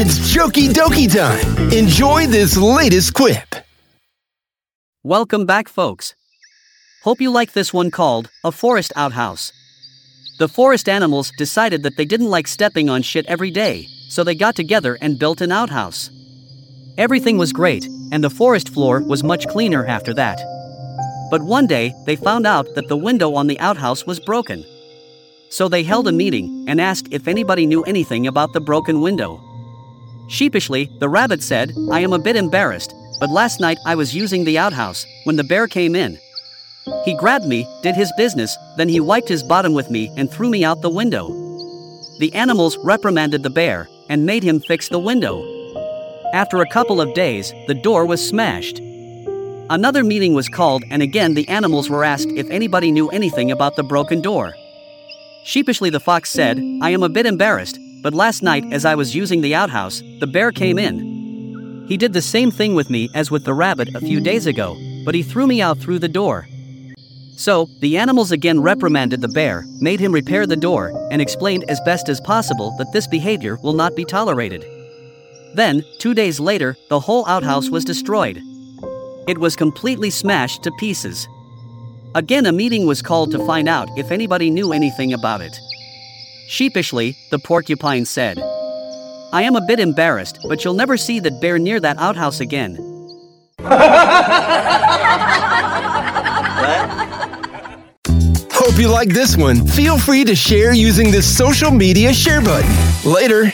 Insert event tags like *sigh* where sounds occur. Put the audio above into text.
It's Jokie Dokie time. Enjoy this latest quip. Welcome back, folks. Hope you like this one called A Forest Outhouse. The forest animals decided that they didn't like stepping on shit every day, so they got together and built an outhouse. Everything was great, and the forest floor was much cleaner after that. But one day, they found out that the window on the outhouse was broken. So they held a meeting and asked if anybody knew anything about the broken window. Sheepishly, the rabbit said, I am a bit embarrassed, but last night I was using the outhouse when the bear came in. He grabbed me, did his business, then he wiped his bottom with me and threw me out the window. The animals reprimanded the bear and made him fix the window. After a couple of days, the door was smashed. Another meeting was called, and again the animals were asked if anybody knew anything about the broken door. Sheepishly, the fox said, I am a bit embarrassed, but last night as I was using the outhouse, the bear came in. He did the same thing with me as with the rabbit a few days ago, but he threw me out through the door. So, the animals again reprimanded the bear, made him repair the door, and explained as best as possible that this behavior will not be tolerated. Then, two days later, the whole outhouse was destroyed. It was completely smashed to pieces. Again, a meeting was called to find out if anybody knew anything about it. Sheepishly, the porcupine said, I am a bit embarrassed, but you'll never see that bear near that outhouse again. *laughs* Hope you like this one. Feel free to share using this social media share button. Later.